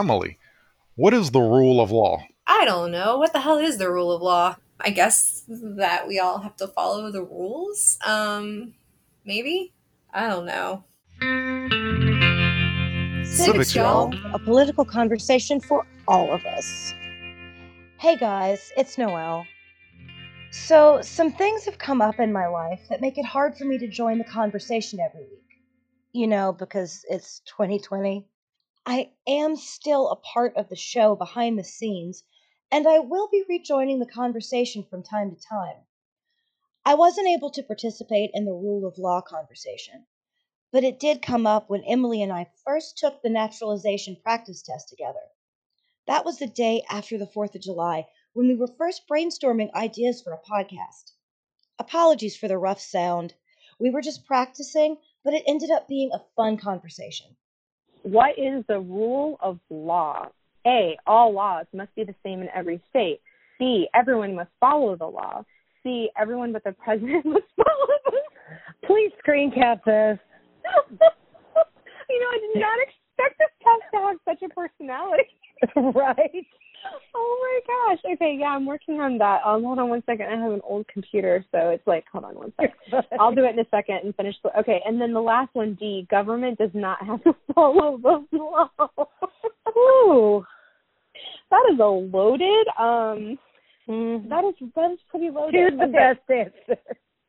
Emily, what is the rule of law? I don't know. What the hell is the rule of law? I guess that we all have to follow the rules. Um, maybe? I don't know. Civics, y'all. A political conversation for all of us. Hey guys, it's Noelle. So, some things have come up in my life that make it hard for me to join the conversation every week. You know, because it's 2020. I am still a part of the show behind the scenes, and I will be rejoining the conversation from time to time. I wasn't able to participate in the rule of law conversation, but it did come up when Emily and I first took the naturalization practice test together. That was the day after the 4th of July when we were first brainstorming ideas for a podcast. Apologies for the rough sound. We were just practicing, but it ended up being a fun conversation. What is the rule of law? A. All laws must be the same in every state. B. Everyone must follow the law. C. Everyone but the president must follow them. Please screen cap this. you know, I did not expect this test to have such a personality. right? Oh my gosh. Okay, yeah, I'm working on that. Um, hold on one second. I have an old computer, so it's like, hold on one second. I'll do it in a second and finish. The, okay, and then the last one, D. Government does not have to follow the law. Ooh, that is a loaded. Um, mm, that is that is pretty loaded. Here's the Okay. best answer.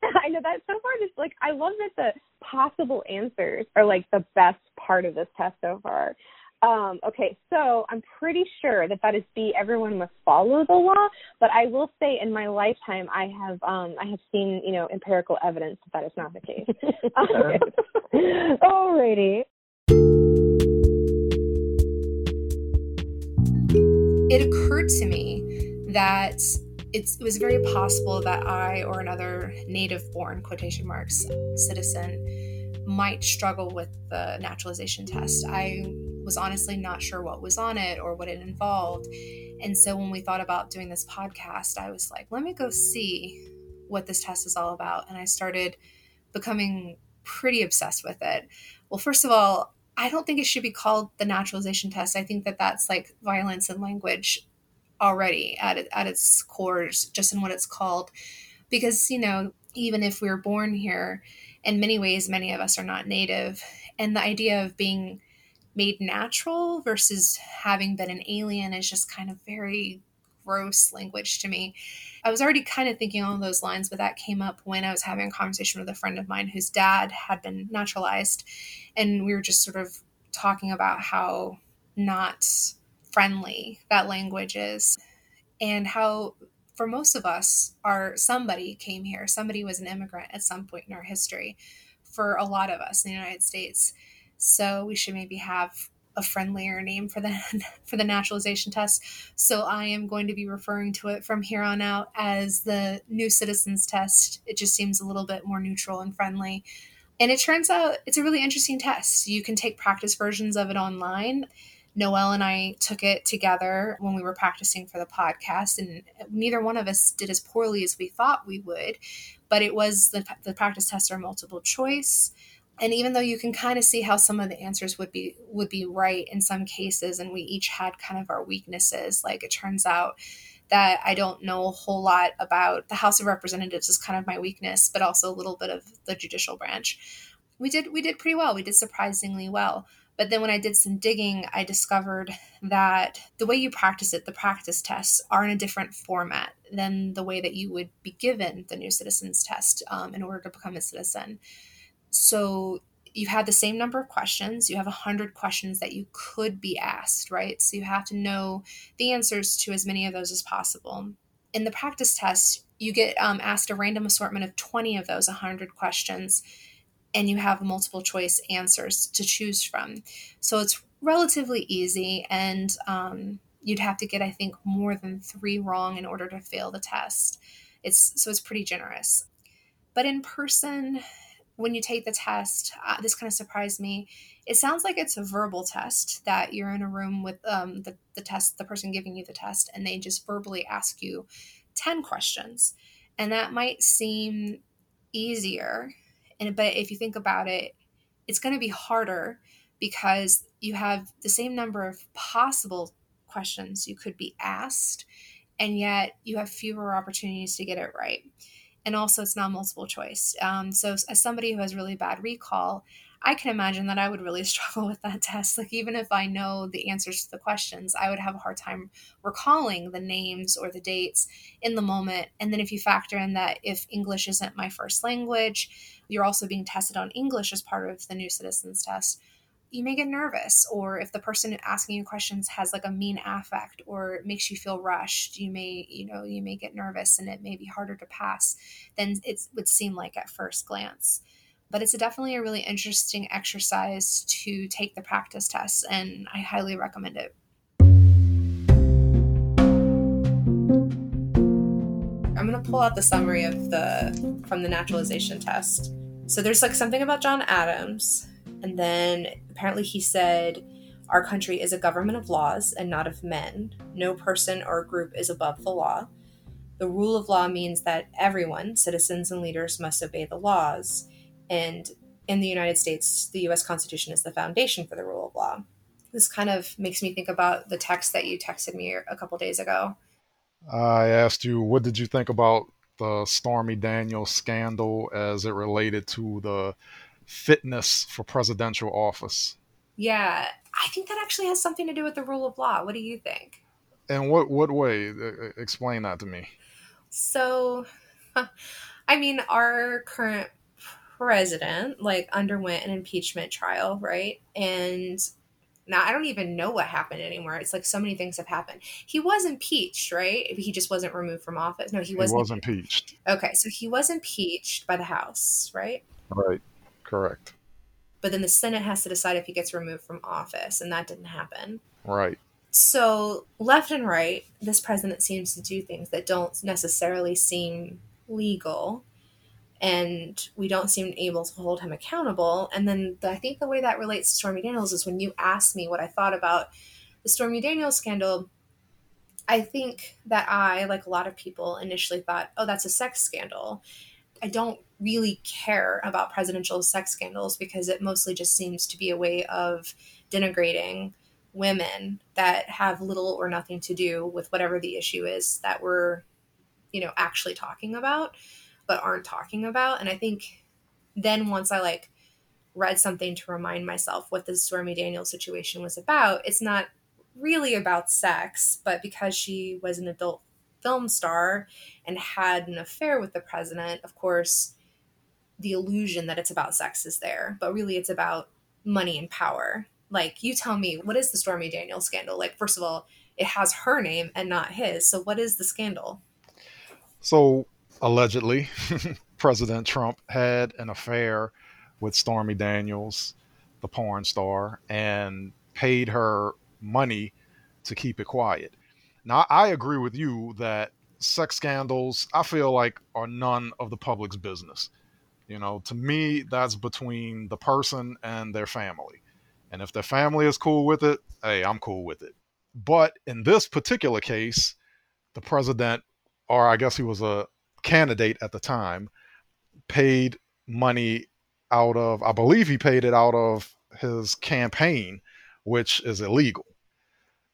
I know that so far. Just like I love that the possible answers are like the best part of this test so far. Um, okay, so I'm pretty sure that that is B. Everyone must follow the law, but I will say in my lifetime I have um, I have seen you know empirical evidence that that is not the case. Alrighty. it occurred to me that it's, it was very possible that I or another native born quotation marks citizen might struggle with the naturalization test. I was honestly not sure what was on it or what it involved. And so when we thought about doing this podcast, I was like, let me go see what this test is all about. And I started becoming pretty obsessed with it. Well, first of all, I don't think it should be called the naturalization test. I think that that's like violence and language already at at its core, just in what it's called. Because you know, even if we're born here, in many ways, many of us are not native, and the idea of being made natural versus having been an alien is just kind of very gross language to me. I was already kind of thinking along those lines, but that came up when I was having a conversation with a friend of mine whose dad had been naturalized. And we were just sort of talking about how not friendly that language is and how for most of us our somebody came here. Somebody was an immigrant at some point in our history for a lot of us in the united states. So we should maybe have a friendlier name for the for the naturalization test. So i am going to be referring to it from here on out as the new citizens test. It just seems a little bit more neutral and friendly. And it turns out it's a really interesting test. You can take practice versions of it online Noelle and I took it together when we were practicing for the podcast, and neither one of us did as poorly as we thought we would. But it was the, the practice tests are multiple choice, and even though you can kind of see how some of the answers would be would be right in some cases, and we each had kind of our weaknesses. Like it turns out that I don't know a whole lot about the House of Representatives is kind of my weakness, but also a little bit of the judicial branch. We did we did pretty well. We did surprisingly well. But then when I did some digging, I discovered that the way you practice it, the practice tests, are in a different format than the way that you would be given the new citizens test um, in order to become a citizen. So you have the same number of questions. You have 100 questions that you could be asked, right? So you have to know the answers to as many of those as possible. In the practice test, you get um, asked a random assortment of 20 of those 100 questions and you have multiple choice answers to choose from. So it's relatively easy, and um, you'd have to get, I think, more than three wrong in order to fail the test. It's so it's pretty generous. But in person, when you take the test, uh, this kind of surprised me. It sounds like it's a verbal test that you're in a room with um, the, the test, the person giving you the test, and they just verbally ask you 10 questions. And that might seem easier and but if you think about it, it's going to be harder because you have the same number of possible questions you could be asked, and yet you have fewer opportunities to get it right. And also, it's not multiple choice. Um, so, as somebody who has really bad recall, I can imagine that I would really struggle with that test. Like, even if I know the answers to the questions, I would have a hard time recalling the names or the dates in the moment. And then, if you factor in that if English isn't my first language, you're also being tested on English as part of the new citizens test you may get nervous or if the person asking you questions has like a mean affect or makes you feel rushed you may you know you may get nervous and it may be harder to pass than it would seem like at first glance but it's definitely a really interesting exercise to take the practice test and i highly recommend it i'm going to pull out the summary of the from the naturalization test so there's like something about john adams and then apparently he said, Our country is a government of laws and not of men. No person or group is above the law. The rule of law means that everyone, citizens and leaders, must obey the laws. And in the United States, the US Constitution is the foundation for the rule of law. This kind of makes me think about the text that you texted me a couple days ago. I asked you, what did you think about the Stormy Daniels scandal as it related to the fitness for presidential office. Yeah, I think that actually has something to do with the rule of law. What do you think? And what what way? Explain that to me. So, I mean, our current president like underwent an impeachment trial, right? And now I don't even know what happened anymore. It's like so many things have happened. He was impeached, right? He just wasn't removed from office. No, he wasn't. He was impeached. Okay, so he was impeached by the House, right? Right. Correct. But then the Senate has to decide if he gets removed from office, and that didn't happen. Right. So, left and right, this president seems to do things that don't necessarily seem legal, and we don't seem able to hold him accountable. And then the, I think the way that relates to Stormy Daniels is when you asked me what I thought about the Stormy Daniels scandal. I think that I, like a lot of people, initially thought, oh, that's a sex scandal. I don't really care about presidential sex scandals because it mostly just seems to be a way of denigrating women that have little or nothing to do with whatever the issue is that we're you know actually talking about but aren't talking about and i think then once i like read something to remind myself what the stormy daniels situation was about it's not really about sex but because she was an adult film star and had an affair with the president, of course, the illusion that it's about sex is there, but really it's about money and power. Like, you tell me, what is the Stormy Daniels scandal? Like, first of all, it has her name and not his. So, what is the scandal? So, allegedly, President Trump had an affair with Stormy Daniels, the porn star, and paid her money to keep it quiet. Now, I agree with you that sex scandals, I feel like, are none of the public's business. You know, to me, that's between the person and their family. And if their family is cool with it, hey, I'm cool with it. But in this particular case, the president, or I guess he was a candidate at the time, paid money out of, I believe he paid it out of his campaign, which is illegal.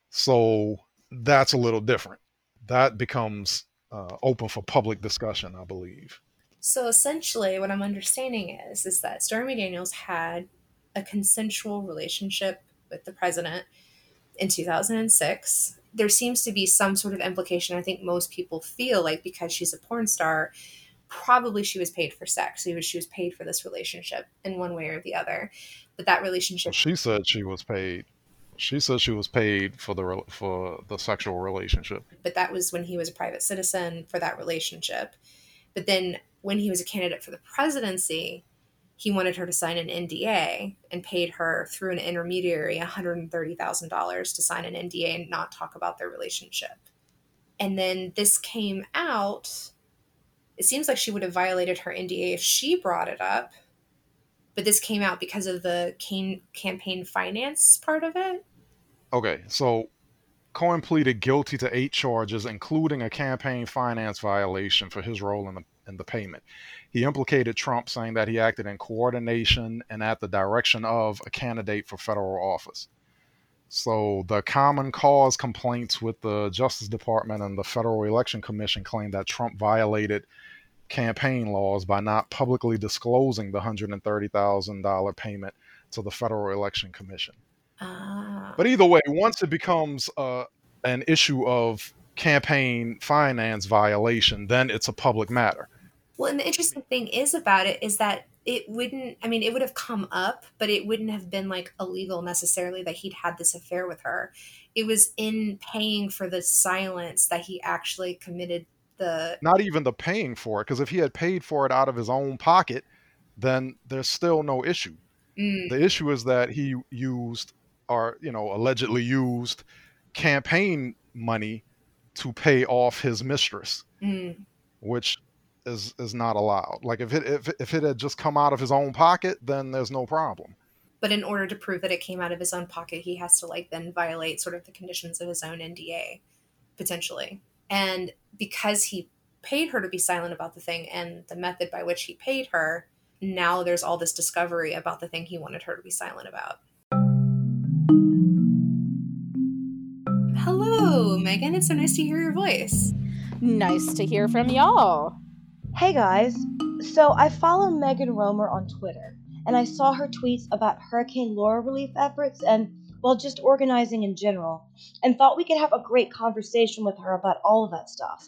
So that's a little different. That becomes uh, open for public discussion, I believe. So essentially, what I'm understanding is is that Stormy Daniels had a consensual relationship with the president in 2006. There seems to be some sort of implication. I think most people feel like because she's a porn star, probably she was paid for sex. She was, she was paid for this relationship in one way or the other. But that relationship. She said she was paid. She said she was paid for the for the sexual relationship. But that was when he was a private citizen for that relationship. But then when he was a candidate for the presidency, he wanted her to sign an NDA and paid her through an intermediary $130,000 to sign an NDA and not talk about their relationship. And then this came out. It seems like she would have violated her NDA if she brought it up but this came out because of the campaign finance part of it. Okay, so Cohen pleaded guilty to eight charges, including a campaign finance violation for his role in the in the payment. He implicated Trump, saying that he acted in coordination and at the direction of a candidate for federal office. So the common cause complaints with the Justice Department and the Federal Election Commission claim that Trump violated campaign laws by not publicly disclosing the $130,000 payment to the Federal Election Commission. Ah. But either way, once it becomes uh, an issue of campaign finance violation, then it's a public matter. Well, and the interesting thing is about it is that it wouldn't, I mean, it would have come up, but it wouldn't have been like illegal necessarily that he'd had this affair with her. It was in paying for the silence that he actually committed the. Not even the paying for it, because if he had paid for it out of his own pocket, then there's still no issue. Mm, The issue is that he used, or, you know, allegedly used campaign money to pay off his mistress. mm. which is is not allowed. Like if it if, if it had just come out of his own pocket, then there's no problem. But in order to prove that it came out of his own pocket, he has to like then violate sort of the conditions of his own NDA, potentially. And because he paid her to be silent about the thing and the method by which he paid her, now there's all this discovery about the thing he wanted her to be silent about. Hello, Megan. It's so nice to hear your voice. Nice to hear from y'all. Hey guys, so I follow Megan Romer on Twitter, and I saw her tweets about Hurricane Laura relief efforts and, well, just organizing in general, and thought we could have a great conversation with her about all of that stuff.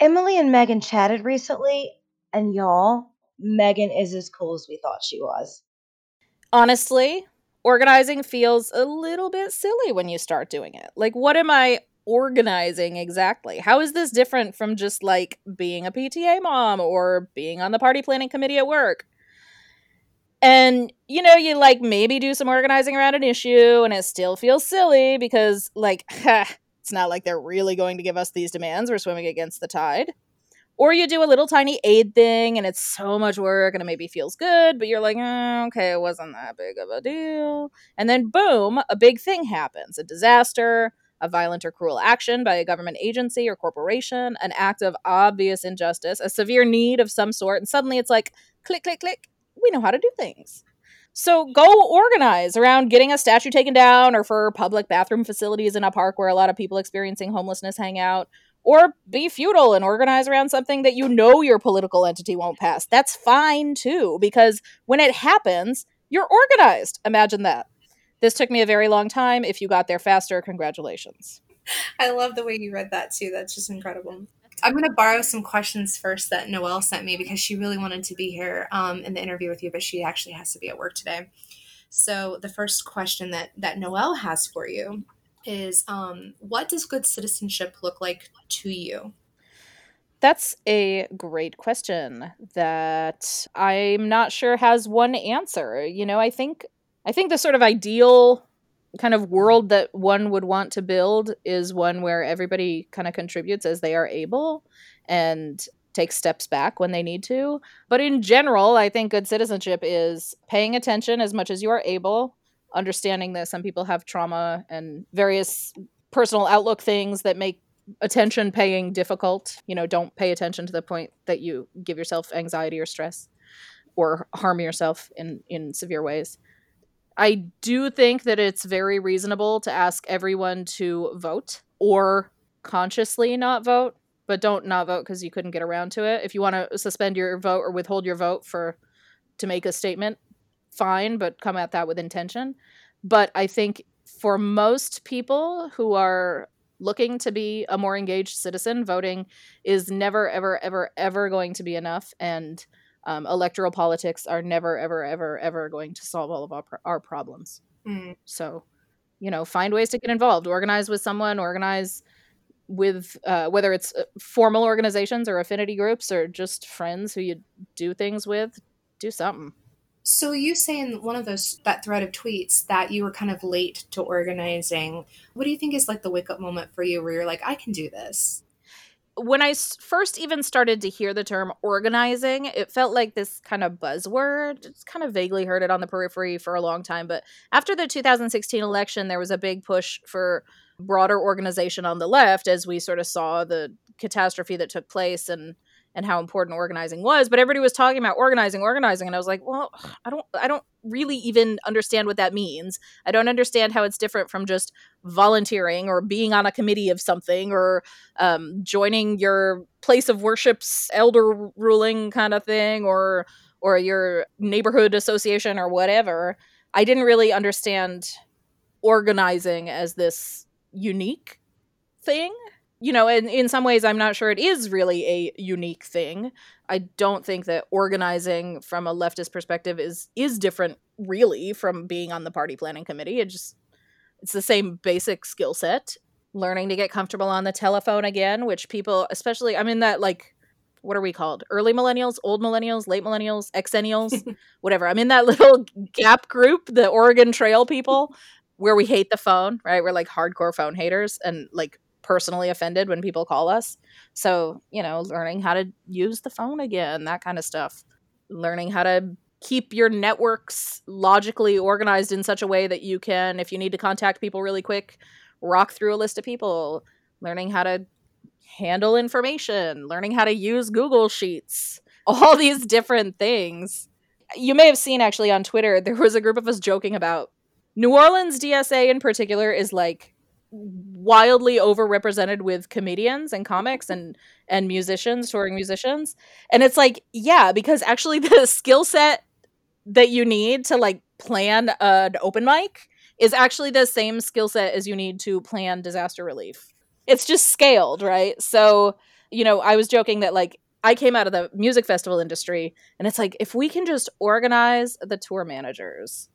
Emily and Megan chatted recently, and y'all, Megan is as cool as we thought she was. Honestly, organizing feels a little bit silly when you start doing it. Like, what am I organizing exactly? How is this different from just like being a PTA mom or being on the party planning committee at work? And you know, you like maybe do some organizing around an issue and it still feels silly because, like, it's not like they're really going to give us these demands. We're swimming against the tide. Or you do a little tiny aid thing and it's so much work and it maybe feels good, but you're like, "Eh, okay, it wasn't that big of a deal. And then, boom, a big thing happens a disaster, a violent or cruel action by a government agency or corporation, an act of obvious injustice, a severe need of some sort. And suddenly it's like, click, click, click, we know how to do things. So go organize around getting a statue taken down or for public bathroom facilities in a park where a lot of people experiencing homelessness hang out. Or be futile and organize around something that you know your political entity won't pass. That's fine too, because when it happens, you're organized. Imagine that. This took me a very long time. If you got there faster, congratulations. I love the way you read that too. That's just incredible. I'm going to borrow some questions first that Noelle sent me because she really wanted to be here um, in the interview with you, but she actually has to be at work today. So the first question that that Noelle has for you is, um, what does good citizenship look like to you? That's a great question that I'm not sure has one answer. You know, I think I think the sort of ideal kind of world that one would want to build is one where everybody kind of contributes as they are able and takes steps back when they need to. But in general, I think good citizenship is paying attention as much as you are able, understanding that some people have trauma and various personal outlook things that make attention paying difficult. You know, don't pay attention to the point that you give yourself anxiety or stress or harm yourself in in severe ways. I do think that it's very reasonable to ask everyone to vote or consciously not vote, but don't not vote because you couldn't get around to it. If you want to suspend your vote or withhold your vote for to make a statement, fine, but come at that with intention. But I think for most people who are looking to be a more engaged citizen, voting is never, ever, ever, ever going to be enough. And um, electoral politics are never, ever, ever, ever going to solve all of our, our problems. Mm. So, you know, find ways to get involved, organize with someone, organize with uh, whether it's uh, formal organizations or affinity groups or just friends who you do things with, do something. So you say in one of those that thread of tweets that you were kind of late to organizing. What do you think is like the wake up moment for you where you're like, I can do this? When I first even started to hear the term organizing, it felt like this kind of buzzword. It's kind of vaguely heard it on the periphery for a long time. But after the 2016 election, there was a big push for broader organization on the left as we sort of saw the catastrophe that took place and and how important organizing was but everybody was talking about organizing organizing and i was like well i don't i don't really even understand what that means. I don't understand how it's different from just volunteering or being on a committee of something or um, joining your place of worship's elder ruling kind of thing or or your neighborhood association or whatever. I didn't really understand organizing as this unique thing you know, in, in some ways, I'm not sure it is really a unique thing. I don't think that organizing from a leftist perspective is is different really from being on the party planning committee. It just it's the same basic skill set. Learning to get comfortable on the telephone again, which people, especially, I'm in that like, what are we called? Early millennials, old millennials, late millennials, exennials, whatever. I'm in that little gap group, the Oregon Trail people, where we hate the phone, right? We're like hardcore phone haters and like personally offended when people call us. So, you know, learning how to use the phone again, that kind of stuff. Learning how to keep your networks logically organized in such a way that you can, if you need to contact people really quick, rock through a list of people. Learning how to handle information, learning how to use Google Sheets, all these different things. You may have seen actually on Twitter, there was a group of us joking about New Orleans DSA in particular is like wildly overrepresented with comedians and comics and and musicians touring musicians. And it's like yeah because actually the skill set that you need to like plan an open mic is actually the same skill set as you need to plan disaster relief. It's just scaled right? So you know i was joking that like i came out of the music festival industry and it's like if we can just organize the tour managers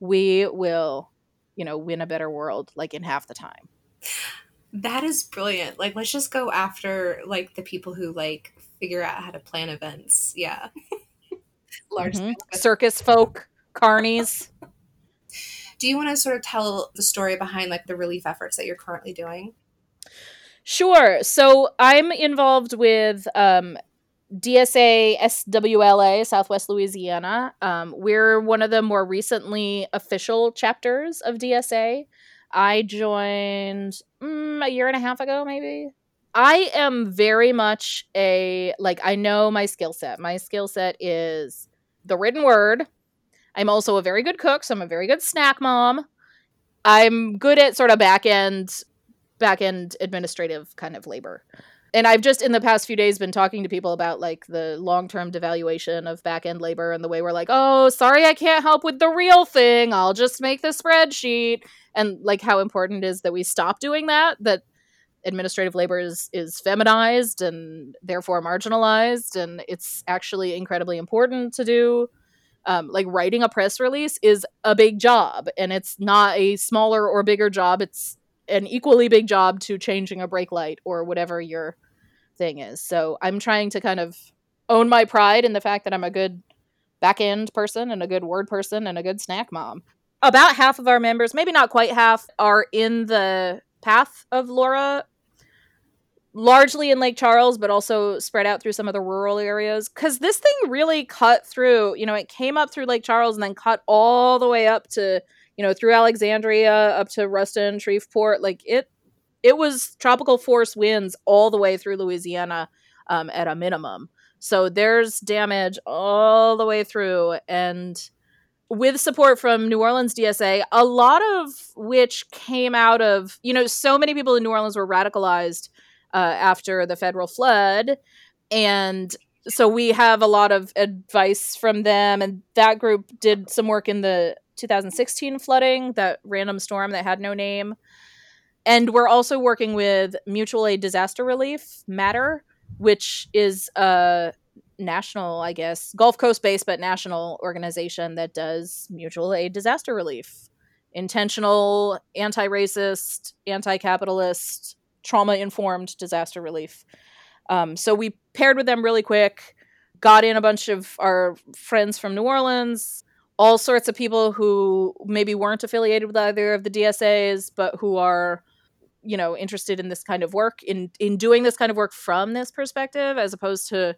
we will you know, win a better world like in half the time. That is brilliant. Like let's just go after like the people who like figure out how to plan events. Yeah. Large mm-hmm. circus folk, carnies. Do you want to sort of tell the story behind like the relief efforts that you're currently doing? Sure. So I'm involved with um, DSA SWLA, Southwest Louisiana. Um, we're one of the more recently official chapters of DSA. I joined mm, a year and a half ago, maybe. I am very much a, like, I know my skill set. My skill set is the written word. I'm also a very good cook, so I'm a very good snack mom. I'm good at sort of back end, back end administrative kind of labor and I've just in the past few days been talking to people about like the long term devaluation of back end labor and the way we're like, oh, sorry, I can't help with the real thing. I'll just make the spreadsheet. And like how important it is that we stop doing that, that administrative labor is, is feminized and therefore marginalized. And it's actually incredibly important to do. Um, like writing a press release is a big job and it's not a smaller or bigger job. It's an equally big job to changing a brake light or whatever your thing is. So I'm trying to kind of own my pride in the fact that I'm a good back end person and a good word person and a good snack mom. About half of our members, maybe not quite half, are in the path of Laura, largely in Lake Charles, but also spread out through some of the rural areas. Because this thing really cut through, you know, it came up through Lake Charles and then cut all the way up to, you know, through Alexandria up to Ruston, Shreveport. Like it it was tropical force winds all the way through Louisiana um, at a minimum. So there's damage all the way through. And with support from New Orleans DSA, a lot of which came out of, you know, so many people in New Orleans were radicalized uh, after the federal flood. And so we have a lot of advice from them. And that group did some work in the 2016 flooding, that random storm that had no name. And we're also working with Mutual Aid Disaster Relief MADR, which is a national, I guess, Gulf Coast based but national organization that does mutual aid disaster relief. Intentional, anti racist, anti capitalist, trauma informed disaster relief. Um, so we paired with them really quick, got in a bunch of our friends from New Orleans, all sorts of people who maybe weren't affiliated with either of the DSAs, but who are you know interested in this kind of work in in doing this kind of work from this perspective as opposed to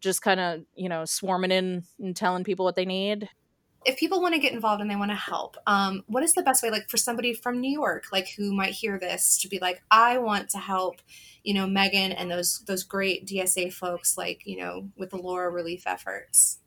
just kind of you know swarming in and telling people what they need? If people want to get involved and they want to help um, what is the best way like for somebody from new york like who might hear this to be like i want to help you know megan and those those great dsa folks like you know with the laura relief efforts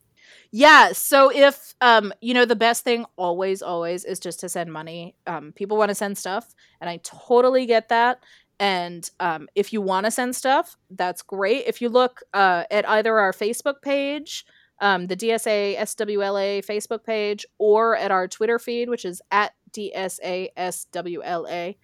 yeah so if um you know the best thing always always is just to send money um people want to send stuff and i totally get that and um, if you want to send stuff that's great if you look uh, at either our facebook page um, the DSA SWLA Facebook page or at our Twitter feed, which is at DSA SWLA.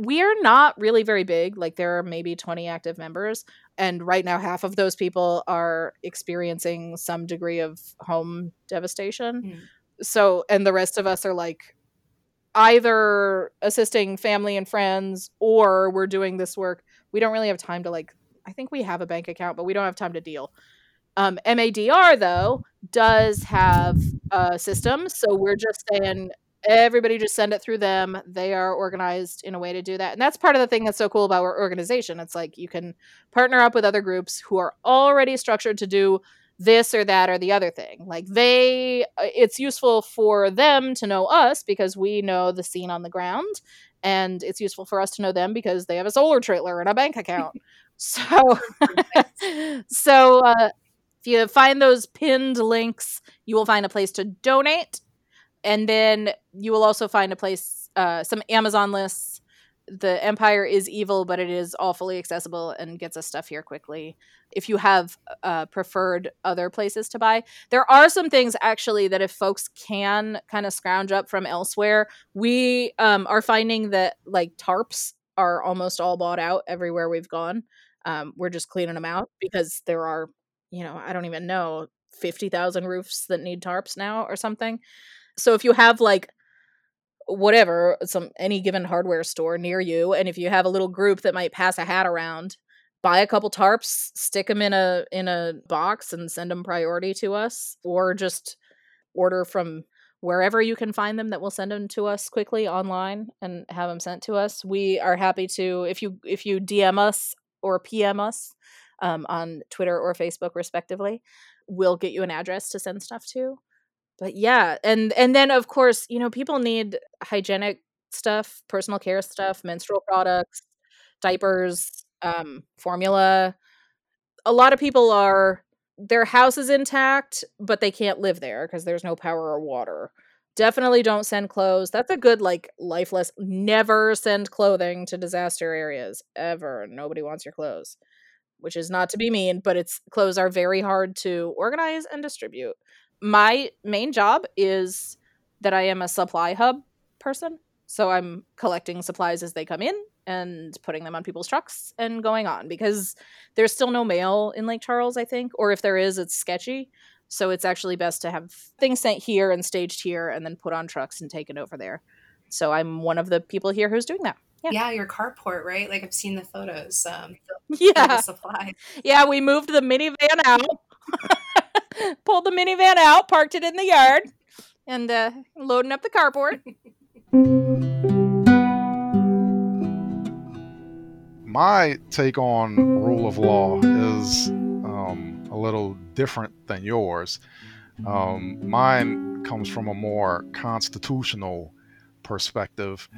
We are not really very big. Like there are maybe 20 active members. And right now, half of those people are experiencing some degree of home devastation. Mm. So, and the rest of us are like either assisting family and friends or we're doing this work. We don't really have time to like, I think we have a bank account, but we don't have time to deal. Um, MADR though does have a system, so we're just saying everybody just send it through them. They are organized in a way to do that, and that's part of the thing that's so cool about our organization. It's like you can partner up with other groups who are already structured to do this or that or the other thing. Like they, uh, it's useful for them to know us because we know the scene on the ground, and it's useful for us to know them because they have a solar trailer and a bank account. so, so uh, if you find those pinned links, you will find a place to donate. And then you will also find a place, uh, some Amazon lists. The Empire is evil, but it is all fully accessible and gets us stuff here quickly. If you have uh, preferred other places to buy, there are some things actually that if folks can kind of scrounge up from elsewhere, we um, are finding that like tarps are almost all bought out everywhere we've gone. Um, we're just cleaning them out because there are you know, I don't even know, 50,000 roofs that need tarps now or something. So if you have like whatever, some any given hardware store near you and if you have a little group that might pass a hat around, buy a couple tarps, stick them in a in a box and send them priority to us or just order from wherever you can find them that will send them to us quickly online and have them sent to us. We are happy to if you if you DM us or PM us um, on Twitter or Facebook, respectively. We'll get you an address to send stuff to. But yeah, and and then of course, you know, people need hygienic stuff, personal care stuff, menstrual products, diapers, um, formula. A lot of people are their house is intact, but they can't live there because there's no power or water. Definitely don't send clothes. That's a good like lifeless. Never send clothing to disaster areas ever. Nobody wants your clothes which is not to be mean, but its clothes are very hard to organize and distribute. My main job is that I am a supply hub person. So I'm collecting supplies as they come in and putting them on people's trucks and going on because there's still no mail in Lake Charles, I think, or if there is, it's sketchy. So it's actually best to have things sent here and staged here and then put on trucks and taken over there. So I'm one of the people here who's doing that. Yeah. yeah, your carport, right? Like I've seen the photos. Um, yeah, supply. Yeah, we moved the minivan out, pulled the minivan out, parked it in the yard, and uh, loading up the carport. My take on rule of law is um, a little different than yours. Um, mine comes from a more constitutional perspective.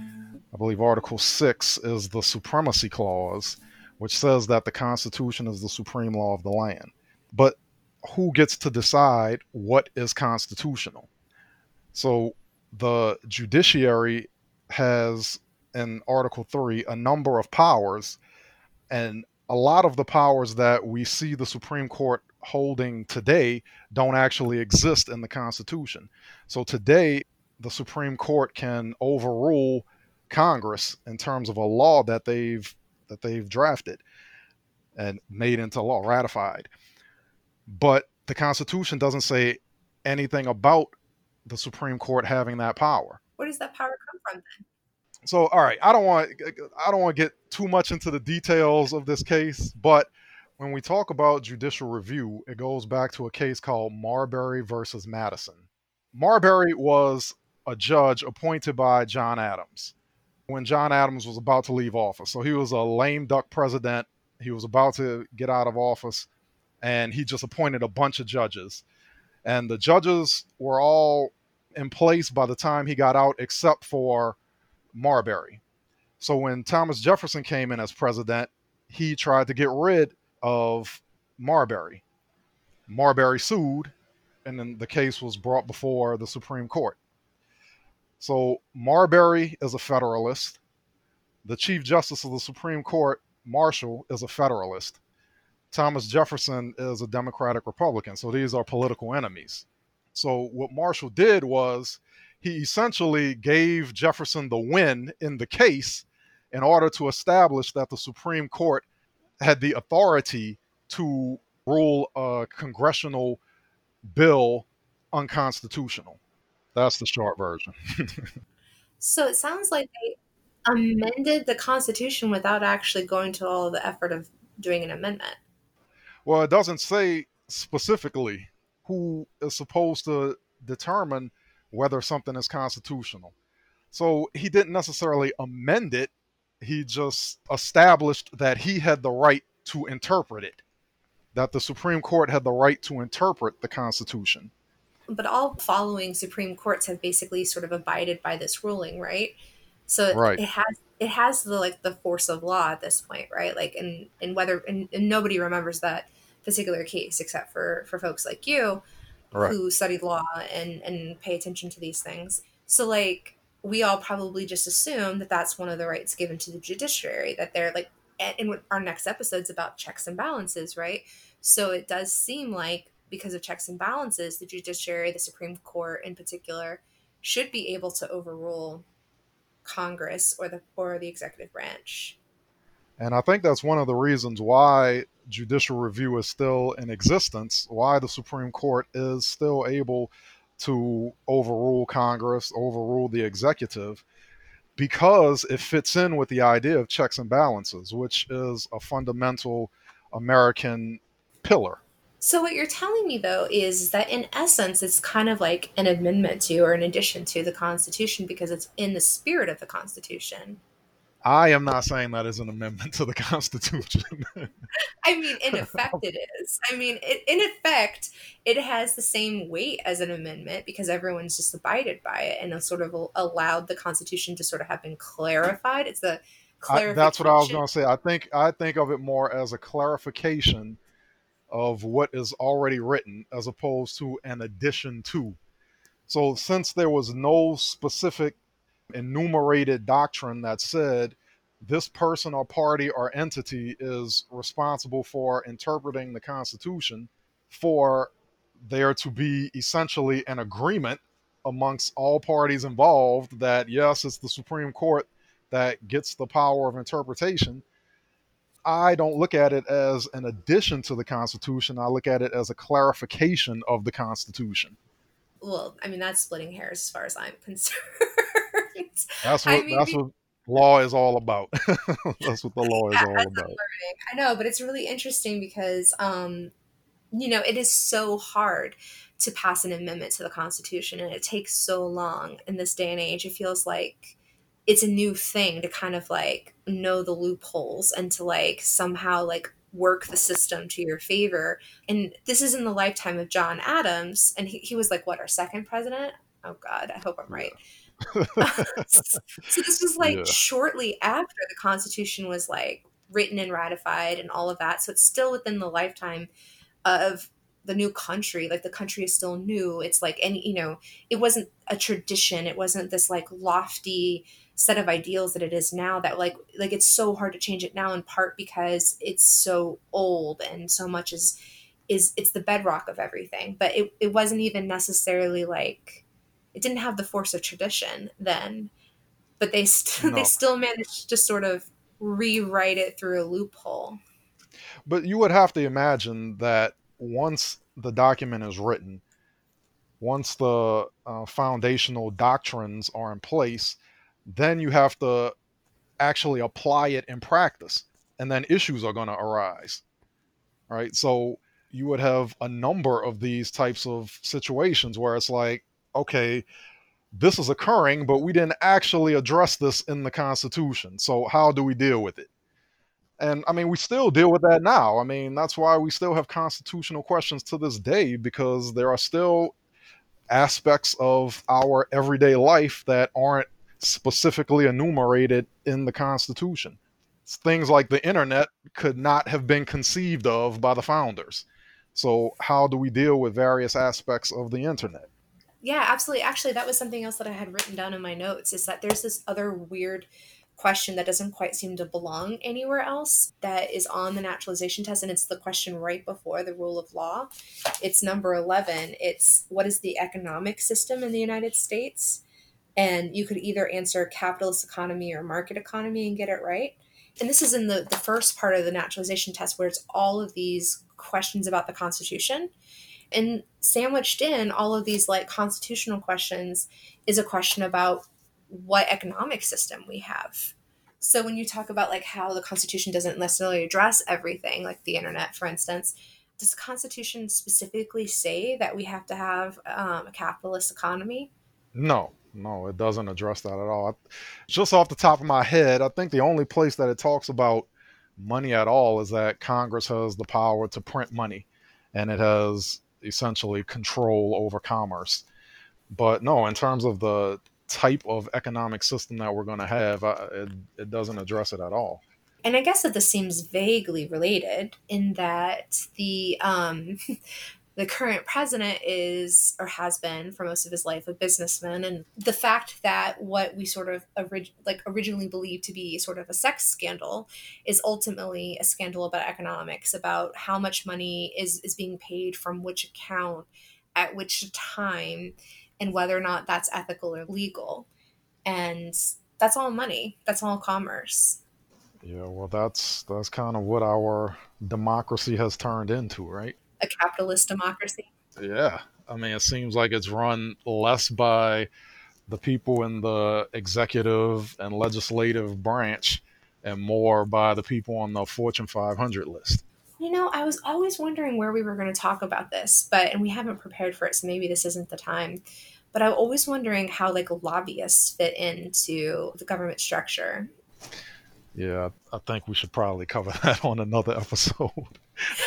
I believe Article 6 is the supremacy clause, which says that the Constitution is the supreme law of the land. But who gets to decide what is constitutional? So the judiciary has in Article 3 a number of powers, and a lot of the powers that we see the Supreme Court holding today don't actually exist in the Constitution. So today, the Supreme Court can overrule Congress in terms of a law that they've that they've drafted and made into law, ratified. But the Constitution doesn't say anything about the Supreme Court having that power. Where does that power come from then? So, all right, I don't want I don't want to get too much into the details of this case, but when we talk about judicial review, it goes back to a case called Marbury versus Madison. Marbury was a judge appointed by John Adams when John Adams was about to leave office. So he was a lame duck president. He was about to get out of office, and he just appointed a bunch of judges. And the judges were all in place by the time he got out, except for Marbury. So when Thomas Jefferson came in as president, he tried to get rid of Marbury. Marbury sued, and then the case was brought before the Supreme Court. So Marbury is a Federalist. The Chief Justice of the Supreme Court, Marshall, is a Federalist. Thomas Jefferson is a Democratic Republican. So these are political enemies. So what Marshall did was he essentially gave Jefferson the win in the case in order to establish that the Supreme Court had the authority to rule a congressional bill unconstitutional. That's the short version. so it sounds like they amended the Constitution without actually going to all the effort of doing an amendment. Well, it doesn't say specifically who is supposed to determine whether something is constitutional. So he didn't necessarily amend it, he just established that he had the right to interpret it, that the Supreme Court had the right to interpret the Constitution. But all following Supreme Courts have basically sort of abided by this ruling, right? So right. it has it has the like the force of law at this point, right? Like and and whether and, and nobody remembers that particular case except for for folks like you right. who studied law and and pay attention to these things. So like we all probably just assume that that's one of the rights given to the judiciary that they're like in our next episode's about checks and balances, right? So it does seem like because of checks and balances, the judiciary, the Supreme Court in particular, should be able to overrule Congress or the or the executive branch. And I think that's one of the reasons why judicial review is still in existence, why the Supreme Court is still able to overrule Congress, overrule the executive, because it fits in with the idea of checks and balances, which is a fundamental American pillar. So, what you're telling me though is that in essence, it's kind of like an amendment to or an addition to the Constitution because it's in the spirit of the Constitution. I am not saying that is an amendment to the Constitution. I mean, in effect, it is. I mean, it, in effect, it has the same weight as an amendment because everyone's just abided by it and it sort of allowed the Constitution to sort of have been clarified. It's the I, that's what I was going to say. I think I think of it more as a clarification of what is already written as opposed to an addition to. So, since there was no specific enumerated doctrine that said this person or party or entity is responsible for interpreting the Constitution for there to be essentially an agreement amongst all parties involved that yes, it's the Supreme Court that gets the power of interpretation. I don't look at it as an addition to the Constitution. I look at it as a clarification of the Constitution. Well, I mean, that's splitting hairs as far as I'm concerned. That's what I mean, that's what law is all about. that's what the law is all about. I know, but it's really interesting because um, you know, it is so hard to pass an amendment to the Constitution and it takes so long in this day and age. It feels like it's a new thing to kind of like know the loopholes and to like somehow like work the system to your favor. And this is in the lifetime of John Adams. And he, he was like, what, our second president? Oh, God, I hope I'm right. so this was like yeah. shortly after the Constitution was like written and ratified and all of that. So it's still within the lifetime of the new country. Like the country is still new. It's like, and you know, it wasn't a tradition. It wasn't this like lofty set of ideals that it is now that like like it's so hard to change it now in part because it's so old and so much is is it's the bedrock of everything but it, it wasn't even necessarily like it didn't have the force of tradition then, but they st- no. they still managed to sort of rewrite it through a loophole. But you would have to imagine that once the document is written, once the uh, foundational doctrines are in place, then you have to actually apply it in practice, and then issues are going to arise. Right? So you would have a number of these types of situations where it's like, okay, this is occurring, but we didn't actually address this in the Constitution. So how do we deal with it? And I mean, we still deal with that now. I mean, that's why we still have constitutional questions to this day because there are still aspects of our everyday life that aren't specifically enumerated in the Constitution. Things like the internet could not have been conceived of by the founders. So, how do we deal with various aspects of the internet? Yeah, absolutely. Actually, that was something else that I had written down in my notes is that there's this other weird question that doesn't quite seem to belong anywhere else that is on the naturalization test and it's the question right before the rule of law it's number 11 it's what is the economic system in the united states and you could either answer capitalist economy or market economy and get it right and this is in the, the first part of the naturalization test where it's all of these questions about the constitution and sandwiched in all of these like constitutional questions is a question about what economic system we have. So when you talk about like how the constitution doesn't necessarily address everything like the internet for instance, does the constitution specifically say that we have to have um, a capitalist economy? No, no, it doesn't address that at all. Just off the top of my head, I think the only place that it talks about money at all is that Congress has the power to print money and it has essentially control over commerce. But no, in terms of the type of economic system that we're going to have, it, it doesn't address it at all. And I guess that this seems vaguely related in that the um, the current president is or has been for most of his life a businessman. And the fact that what we sort of orig- like originally believed to be sort of a sex scandal is ultimately a scandal about economics about how much money is is being paid from which account at which time and whether or not that's ethical or legal. And that's all money. That's all commerce. Yeah well that's that's kind of what our democracy has turned into right a capitalist democracy. Yeah. I mean, it seems like it's run less by the people in the executive and legislative branch and more by the people on the Fortune 500 list. You know, I was always wondering where we were going to talk about this, but and we haven't prepared for it, so maybe this isn't the time. But I'm always wondering how like lobbyists fit into the government structure. Yeah, I think we should probably cover that on another episode.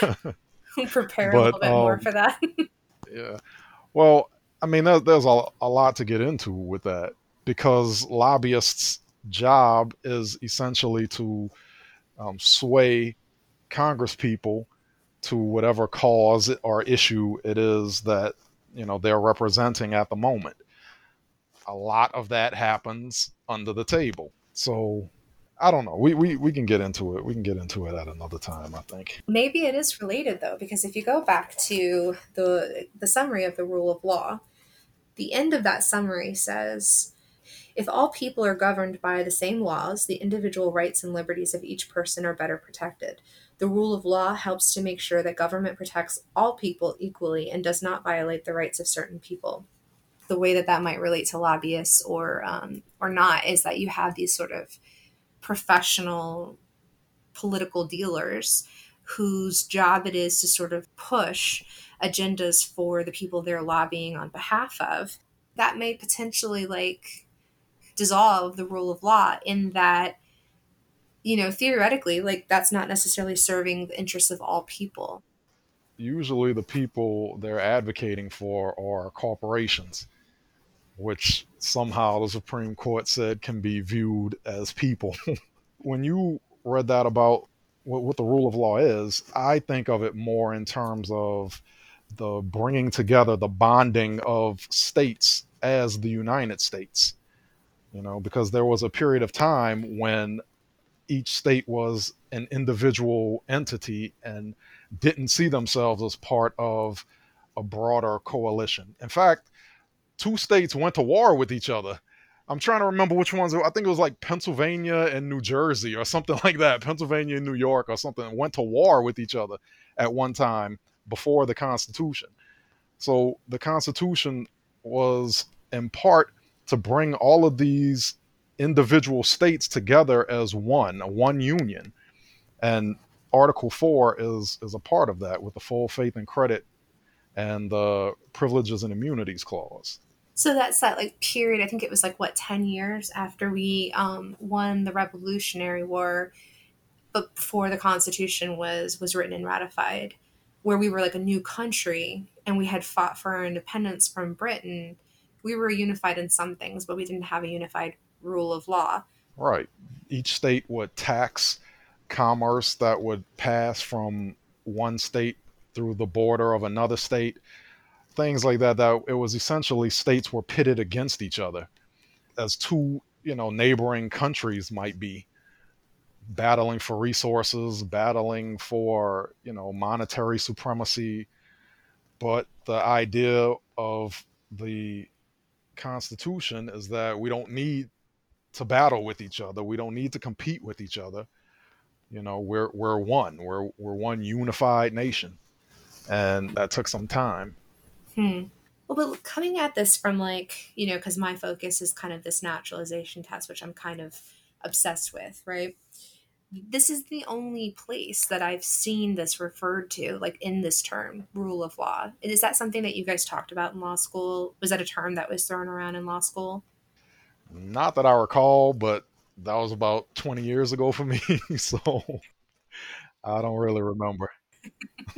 prepare but, a little bit um, more for that. yeah. Well, I mean, there's, there's a, a lot to get into with that because lobbyists' job is essentially to um, sway Congress people to whatever cause or issue it is that you know they're representing at the moment. A lot of that happens under the table. So I don't know. We, we we can get into it. We can get into it at another time, I think. Maybe it is related though, because if you go back to the the summary of the rule of law, the end of that summary says if all people are governed by the same laws, the individual rights and liberties of each person are better protected. The rule of law helps to make sure that government protects all people equally and does not violate the rights of certain people. The way that that might relate to lobbyists or um, or not is that you have these sort of professional political dealers whose job it is to sort of push agendas for the people they're lobbying on behalf of that may potentially like dissolve the rule of law in that you know theoretically like that's not necessarily serving the interests of all people. Usually the people they're advocating for are corporations which somehow the Supreme Court said can be viewed as people. when you read that about what, what, the rule of law is, I think of it more in terms of the bringing together, the bonding of states as the United States. You know, because there was a period of time when each state was an individual entity and didn't see themselves as part of a broader coalition. In fact, two states went to war with each other. I'm trying to remember which ones. I think it was like Pennsylvania and New Jersey or something like that. Pennsylvania and New York or something went to war with each other at one time before the Constitution. So the Constitution was in part to bring all of these individual states together as one, one union. And Article 4 is is a part of that with the full faith and credit and the privileges and immunities clause. So that's that like period. I think it was like what ten years after we um, won the Revolutionary War, but before the Constitution was was written and ratified. where we were like a new country and we had fought for our independence from Britain, we were unified in some things, but we didn't have a unified rule of law. Right. Each state would tax commerce that would pass from one state through the border of another state, things like that. That it was essentially states were pitted against each other, as two you know neighboring countries might be battling for resources, battling for you know monetary supremacy. But the idea of the Constitution is that we don't need to battle with each other. We don't need to compete with each other. You know, we're we're one. We're we're one unified nation, and that took some time. Hmm. Well, but coming at this from like you know, because my focus is kind of this naturalization test, which I'm kind of obsessed with, right? This is the only place that I've seen this referred to, like in this term, rule of law. Is that something that you guys talked about in law school? Was that a term that was thrown around in law school? Not that I recall, but that was about 20 years ago for me. so I don't really remember.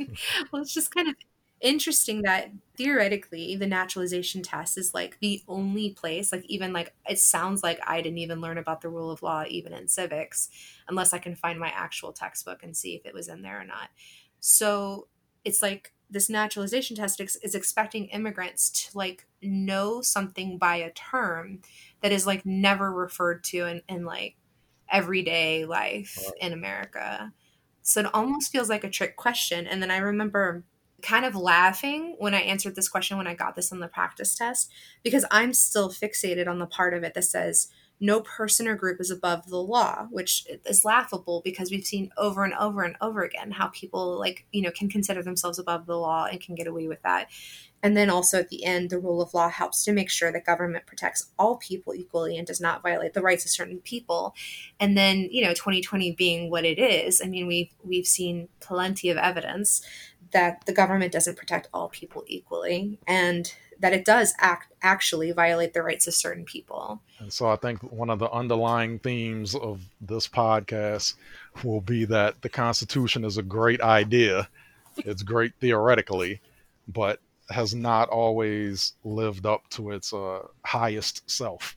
well, it's just kind of interesting that theoretically the naturalization test is like the only place like even like it sounds like i didn't even learn about the rule of law even in civics unless i can find my actual textbook and see if it was in there or not so it's like this naturalization test is expecting immigrants to like know something by a term that is like never referred to in, in like everyday life in America. So it almost feels like a trick question. And then I remember kind of laughing when I answered this question when I got this on the practice test because I'm still fixated on the part of it that says no person or group is above the law, which is laughable because we've seen over and over and over again how people like, you know, can consider themselves above the law and can get away with that. And then also at the end, the rule of law helps to make sure that government protects all people equally and does not violate the rights of certain people. And then, you know, 2020 being what it is, I mean, we've we've seen plenty of evidence that the government doesn't protect all people equally and that it does act actually violate the rights of certain people. And so I think one of the underlying themes of this podcast will be that the Constitution is a great idea. It's great theoretically, but has not always lived up to its uh, highest self.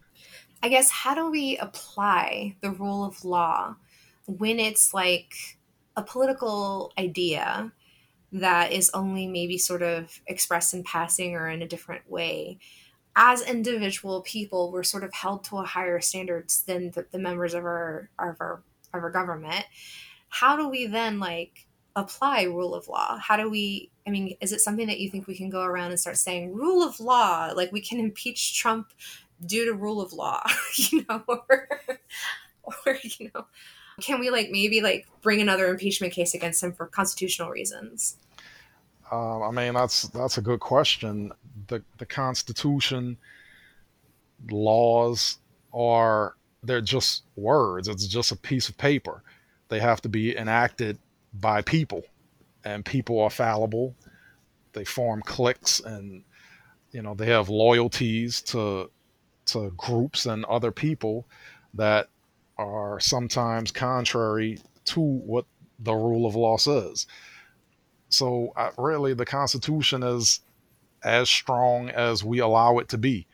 I guess how do we apply the rule of law when it's like a political idea that is only maybe sort of expressed in passing or in a different way? As individual people, we're sort of held to a higher standards than the, the members of our, of our of our government. How do we then like apply rule of law? How do we, I mean, is it something that you think we can go around and start saying rule of law? Like we can impeach Trump due to rule of law, you know, or, or, you know, can we like maybe like bring another impeachment case against him for constitutional reasons? Um, I mean, that's that's a good question. The the Constitution, laws are they're just words. It's just a piece of paper. They have to be enacted by people, and people are fallible. They form cliques, and you know they have loyalties to to groups and other people that are sometimes contrary to what the rule of law says. So, really, the Constitution is as strong as we allow it to be,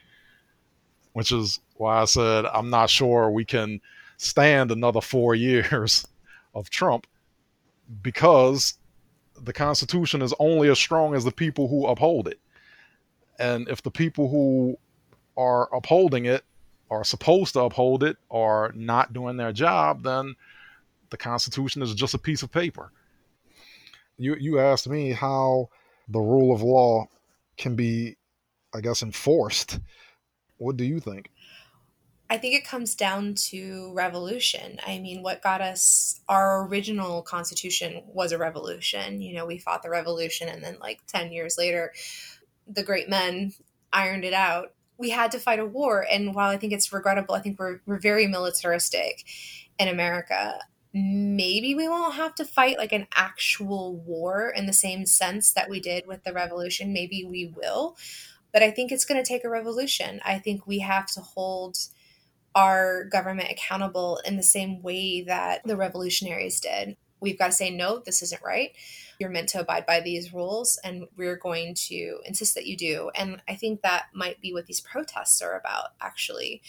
which is why I said I'm not sure we can stand another four years of Trump because the Constitution is only as strong as the people who uphold it. And if the people who are upholding it are supposed to uphold it are not doing their job, then the Constitution is just a piece of paper. You you asked me how the rule of law can be, I guess, enforced. What do you think? I think it comes down to revolution. I mean, what got us our original constitution was a revolution. You know, we fought the revolution, and then, like 10 years later, the great men ironed it out. We had to fight a war. And while I think it's regrettable, I think we're, we're very militaristic in America. Maybe we won't have to fight like an actual war in the same sense that we did with the revolution. Maybe we will. But I think it's going to take a revolution. I think we have to hold our government accountable in the same way that the revolutionaries did. we've got to say, no, this isn't right. You're meant to abide by these rules, and we're going to insist that you do. And I think that might be what these protests are about, actually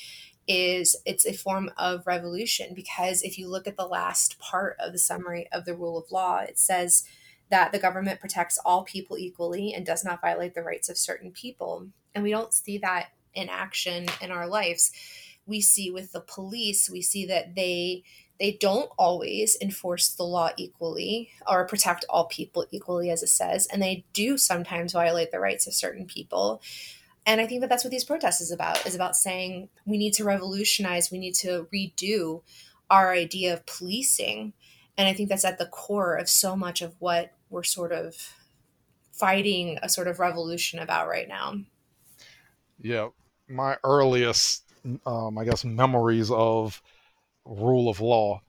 is it's a form of revolution because if you look at the last part of the summary of the rule of law it says that the government protects all people equally and does not violate the rights of certain people and we don't see that in action in our lives we see with the police we see that they they don't always enforce the law equally or protect all people equally as it says and they do sometimes violate the rights of certain people. And i think that that's what these protests is about is about saying we need to revolutionize we need to redo our idea of policing. And i think that's at the core of so much of what we're sort of fighting a sort of revolution about right now. Yeah my earliest um, i guess memories of rule of law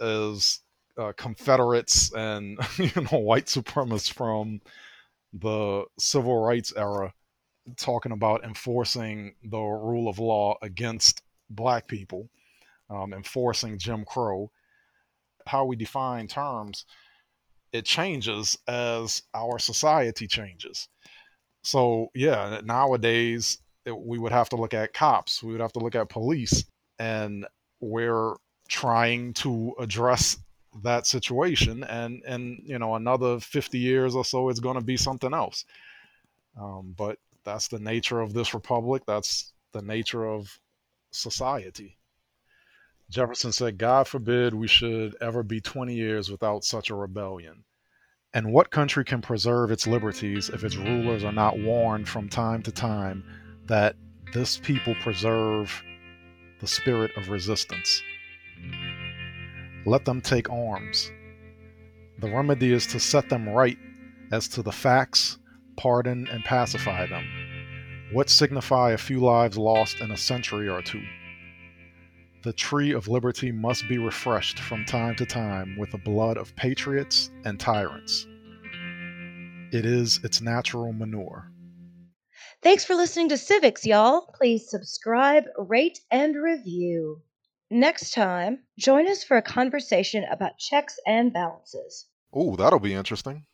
is uh, confederates and you know white supremacists from the civil rights era talking about enforcing the rule of law against black people, um, enforcing Jim Crow, how we define terms, it changes as our society changes. So, yeah, nowadays it, we would have to look at cops, we would have to look at police, and we're trying to address that situation and and you know another 50 years or so it's going to be something else um, but that's the nature of this republic. That's the nature of society. Jefferson said, God forbid we should ever be 20 years without such a rebellion. And what country can preserve its liberties if its rulers are not warned from time to time that this people preserve the spirit of resistance? Let them take arms. The remedy is to set them right as to the facts pardon, and pacify them. What signify a few lives lost in a century or two? The tree of liberty must be refreshed from time to time with the blood of patriots and tyrants. It is its natural manure. Thanks for listening to Civics, y'all. Please subscribe, rate, and review. Next time, join us for a conversation about checks and balances. Oh, that'll be interesting.